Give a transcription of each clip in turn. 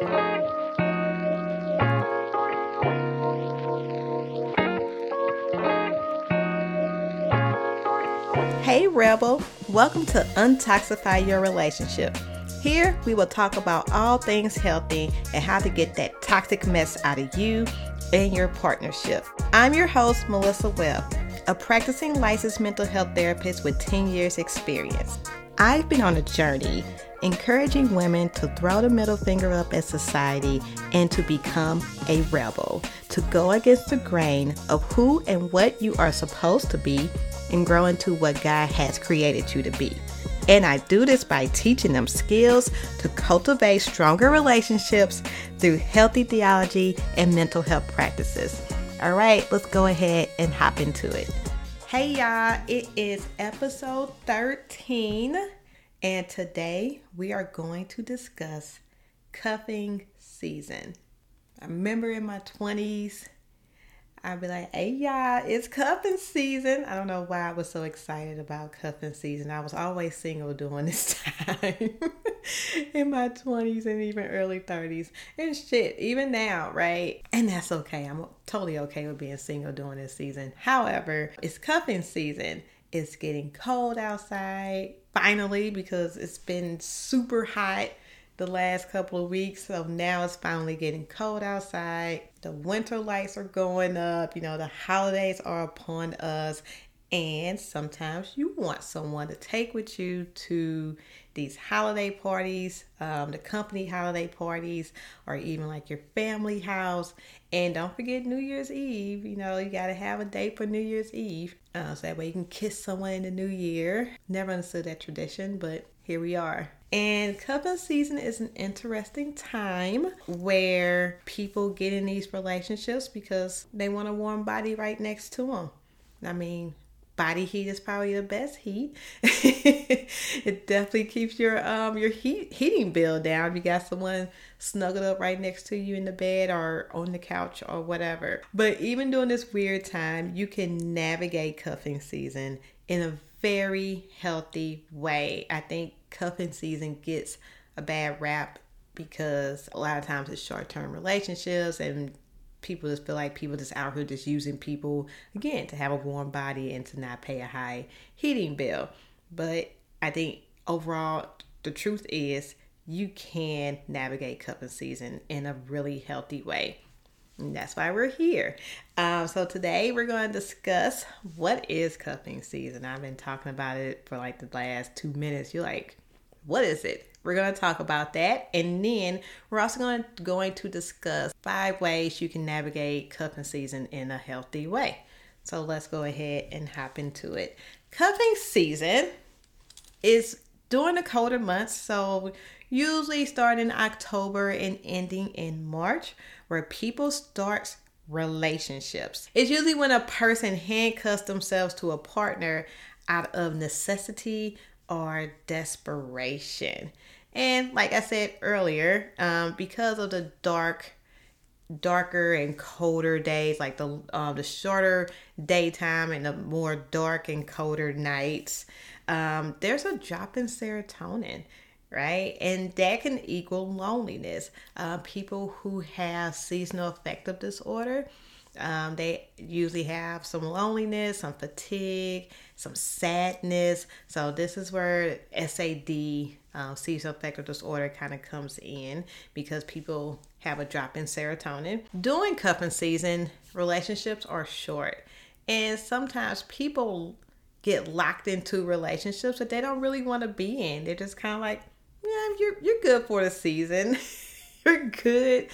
Hey Rebel, welcome to Untoxify Your Relationship. Here we will talk about all things healthy and how to get that toxic mess out of you and your partnership. I'm your host, Melissa Webb, a practicing licensed mental health therapist with 10 years experience. I've been on a journey encouraging women to throw the middle finger up at society and to become a rebel, to go against the grain of who and what you are supposed to be and grow into what God has created you to be. And I do this by teaching them skills to cultivate stronger relationships through healthy theology and mental health practices. All right, let's go ahead and hop into it. Hey, y'all, it is episode 13, and today we are going to discuss cuffing season. I remember in my 20s, I'd be like, hey, y'all, it's cuffing season. I don't know why I was so excited about cuffing season. I was always single during this time in my 20s and even early 30s. And shit, even now, right? And that's okay. I'm totally okay with being single during this season. However, it's cuffing season. It's getting cold outside finally because it's been super hot the last couple of weeks. So now it's finally getting cold outside. The winter lights are going up. You know, the holidays are upon us. And sometimes you want someone to take with you to these holiday parties, um, the company holiday parties, or even like your family house. And don't forget New Year's Eve. You know, you got to have a date for New Year's Eve. Uh, so that way you can kiss someone in the new year. Never understood that tradition, but here we are. And cuffing season is an interesting time where people get in these relationships because they want a warm body right next to them. I mean, body heat is probably the best heat. it definitely keeps your um your heat heating bill down. If You got someone snuggled up right next to you in the bed or on the couch or whatever. But even during this weird time, you can navigate cuffing season in a very healthy way. I think cuffing season gets a bad rap because a lot of times it's short term relationships and people just feel like people just out here just using people again to have a warm body and to not pay a high heating bill. But I think overall the truth is you can navigate cuffing season in a really healthy way. And that's why we're here. Um, so today we're going to discuss what is cuffing season. I've been talking about it for like the last two minutes. You're like, what is it? We're going to talk about that. And then we're also going to, going to discuss five ways you can navigate cuffing season in a healthy way. So let's go ahead and hop into it. Cuffing season is during the colder months. So usually starting in October and ending in March, where people start relationships. It's usually when a person handcuffs themselves to a partner out of necessity or desperation. And like I said earlier, um, because of the dark, darker and colder days, like the um, the shorter daytime and the more dark and colder nights, um, there's a drop in serotonin, right? And that can equal loneliness. Uh, people who have seasonal affective disorder, um, they usually have some loneliness, some fatigue, some sadness. So this is where SAD, um, seasonal affective disorder, kind of comes in because people have a drop in serotonin. During cuffing season, relationships are short, and sometimes people get locked into relationships that they don't really want to be in. They're just kind of like, yeah, you're you're good for the season. you're good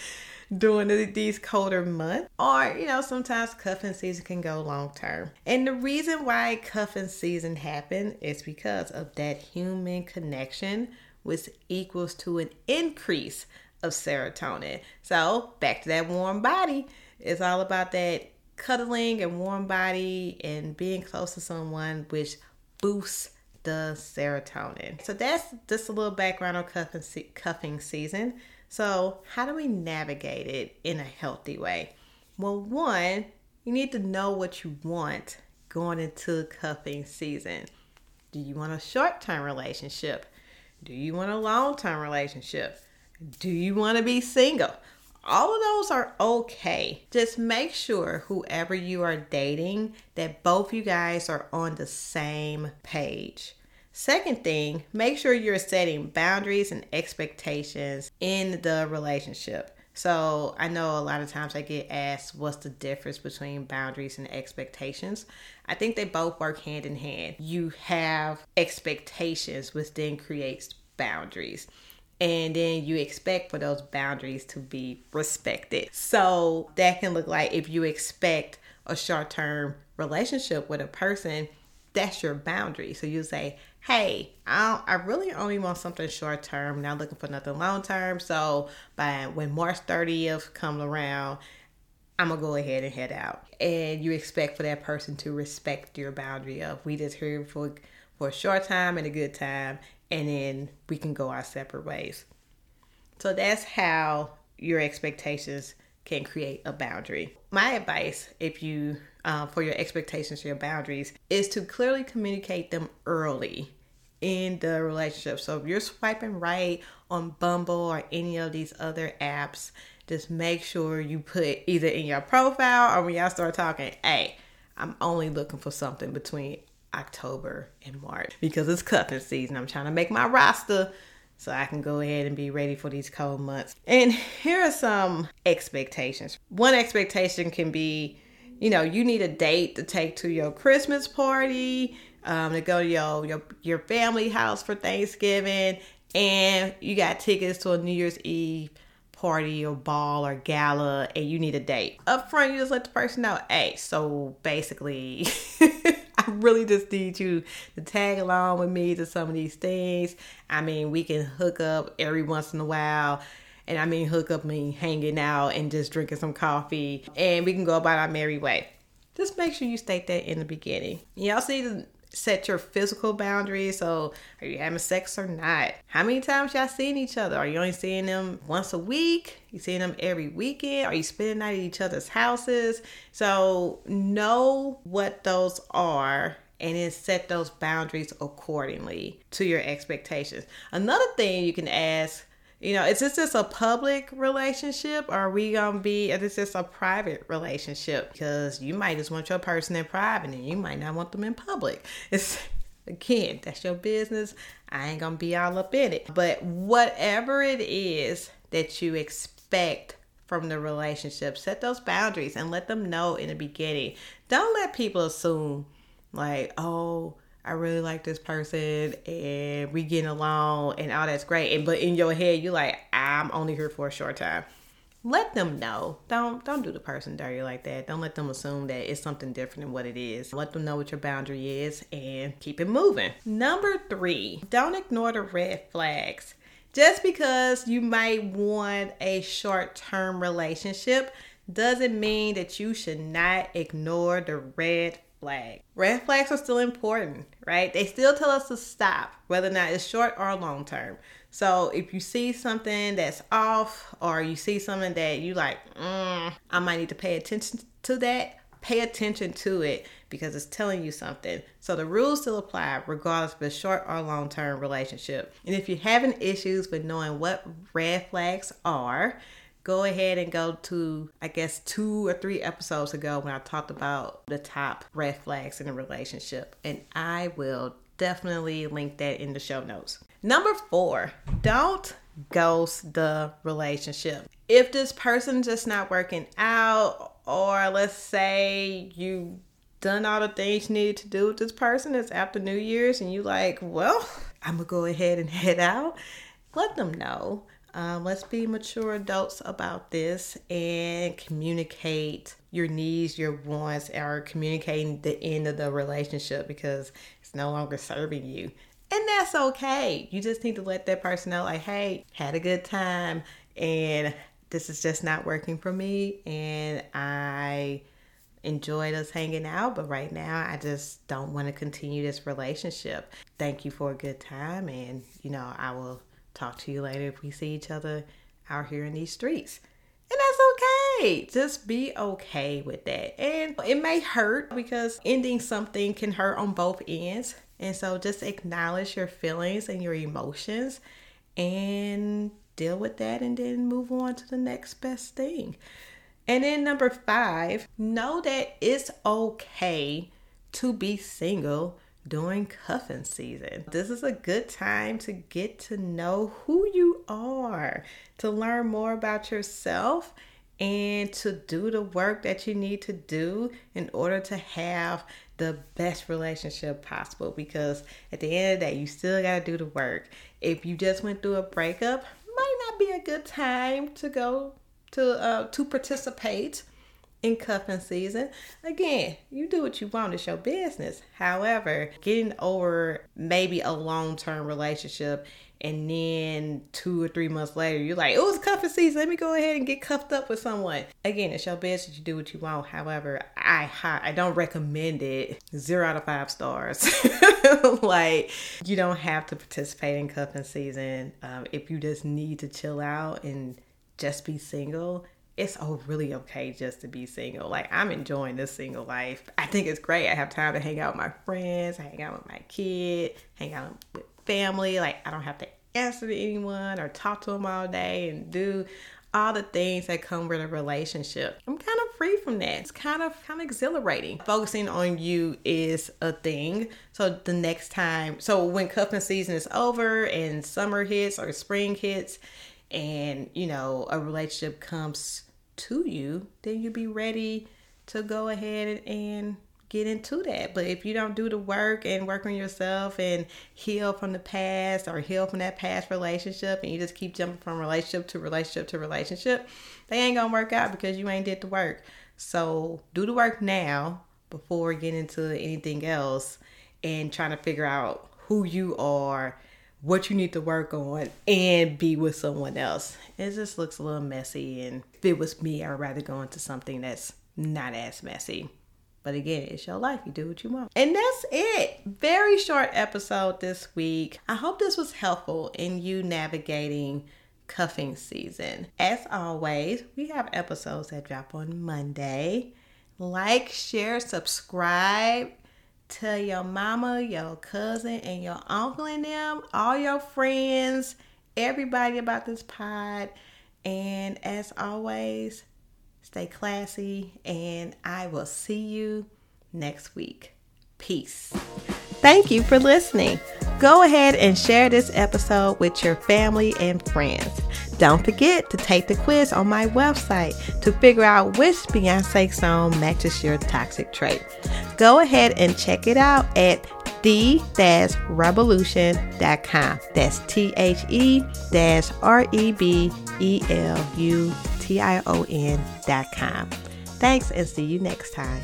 during these colder months. Or, you know, sometimes cuffing season can go long term. And the reason why cuffing season happen is because of that human connection, which equals to an increase of serotonin. So back to that warm body. It's all about that cuddling and warm body and being close to someone which boosts the serotonin. So that's just a little background on cuffing, cuffing season. So, how do we navigate it in a healthy way? Well, one, you need to know what you want going into cuffing season. Do you want a short term relationship? Do you want a long term relationship? Do you want to be single? All of those are okay. Just make sure whoever you are dating that both you guys are on the same page. Second thing, make sure you're setting boundaries and expectations in the relationship. So I know a lot of times I get asked what's the difference between boundaries and expectations. I think they both work hand in hand. You have expectations, which then creates boundaries. And then you expect for those boundaries to be respected. So that can look like if you expect a short term relationship with a person, that's your boundary. So you say, hey, I, I really only want something short term, not looking for nothing long term. So by when March 30th comes around, I'm gonna go ahead and head out. And you expect for that person to respect your boundary of we just here for for a short time and a good time, and then we can go our separate ways. So that's how your expectations can create a boundary. My advice, if you uh, for your expectations, your boundaries, is to clearly communicate them early in the relationship. So if you're swiping right on Bumble or any of these other apps, just make sure you put either in your profile or when y'all start talking, hey, I'm only looking for something between October and March because it's cuffing season. I'm trying to make my roster so I can go ahead and be ready for these cold months. And here are some expectations. One expectation can be, you know, you need a date to take to your Christmas party um, to go to your, your your family house for Thanksgiving, and you got tickets to a New Year's Eve party or ball or gala, and you need a date. Up front, you just let the person know, hey, so basically. I really just need you to tag along with me to some of these things. I mean, we can hook up every once in a while. And I mean, hook up me hanging out and just drinking some coffee. And we can go about our merry way. Just make sure you state that in the beginning. Also need to set your physical boundaries. So, are you having sex or not? How many times y'all seeing each other? Are you only seeing them once a week? You seeing them every weekend? Are you spending night at each other's houses? So, know what those are and then set those boundaries accordingly to your expectations. Another thing you can ask you know, is this just a public relationship or are we gonna be is this just a private relationship? Because you might just want your person in private and you might not want them in public. It's again, that's your business. I ain't gonna be all up in it. But whatever it is that you expect from the relationship, set those boundaries and let them know in the beginning. Don't let people assume like, oh, I really like this person and we getting along and all that's great. And but in your head you're like, I'm only here for a short time. Let them know. Don't don't do the person dirty like that. Don't let them assume that it's something different than what it is. Let them know what your boundary is and keep it moving. Number three, don't ignore the red flags. Just because you might want a short term relationship doesn't mean that you should not ignore the red flag. Red flags are still important, right? They still tell us to stop, whether or not it's short or long term. So if you see something that's off or you see something that you like, mm, I might need to pay attention to that, pay attention to it because it's telling you something. So the rules still apply regardless of a short or long term relationship. And if you're having issues with knowing what red flags are, go ahead and go to, I guess, two or three episodes ago when I talked about the top red flags in a relationship. And I will definitely link that in the show notes. Number four, don't ghost the relationship. If this person just not working out, or let's say you done all the things you needed to do with this person, it's after New Year's, and you like, well, I'm gonna go ahead and head out. Let them know um, let's be mature adults about this and communicate your needs, your wants, or communicating the end of the relationship because it's no longer serving you. And that's okay. You just need to let that person know, like, hey, had a good time, and this is just not working for me, and I enjoyed us hanging out, but right now I just don't want to continue this relationship. Thank you for a good time, and you know, I will talk to you later if we see each other out here in these streets. And that's okay. Just be okay with that. And it may hurt because ending something can hurt on both ends. And so just acknowledge your feelings and your emotions and deal with that and then move on to the next best thing. And then number five, know that it's okay to be single during cuffing season. This is a good time to get to know who you are, to learn more about yourself, and to do the work that you need to do in order to have the best relationship possible. Because at the end of the day, you still got to do the work. If you just went through a breakup, might not be a good time to go to uh, to participate in cuffing season. Again, you do what you want, it's your business. However, getting over maybe a long term relationship and then two or three months later, you're like, oh, it's cuffing season. Let me go ahead and get cuffed up with someone. Again, it's your business. You do what you want. However, I I don't recommend it. Zero out of five stars. like, you don't have to participate in cuffing season. Um, if you just need to chill out and just be single, it's oh really okay just to be single. Like I'm enjoying this single life. I think it's great. I have time to hang out with my friends, hang out with my kid, hang out with family. Like I don't have to answer to anyone or talk to them all day and do all the things that come with a relationship. I'm kind of free from that. It's kind of kind of exhilarating. Focusing on you is a thing. So the next time, so when cuffing season is over and summer hits or spring hits and you know a relationship comes to you, then you be ready to go ahead and get into that. But if you don't do the work and work on yourself and heal from the past or heal from that past relationship and you just keep jumping from relationship to relationship to relationship, they ain't gonna work out because you ain't did the work. So do the work now before getting into anything else and trying to figure out who you are what you need to work on and be with someone else. It just looks a little messy. And if it was me, I would rather go into something that's not as messy. But again, it's your life. You do what you want. And that's it. Very short episode this week. I hope this was helpful in you navigating cuffing season. As always, we have episodes that drop on Monday. Like, share, subscribe Tell your mama, your cousin, and your uncle and them, all your friends, everybody about this pod. And as always, stay classy, and I will see you next week. Peace. Thank you for listening. Go ahead and share this episode with your family and friends. Don't forget to take the quiz on my website to figure out which Beyonce song matches your toxic trait. Go ahead and check it out at the-rebelution.com. That's T-H-E R-E-B-E-L-U-T-I-O-N.com. Thanks and see you next time.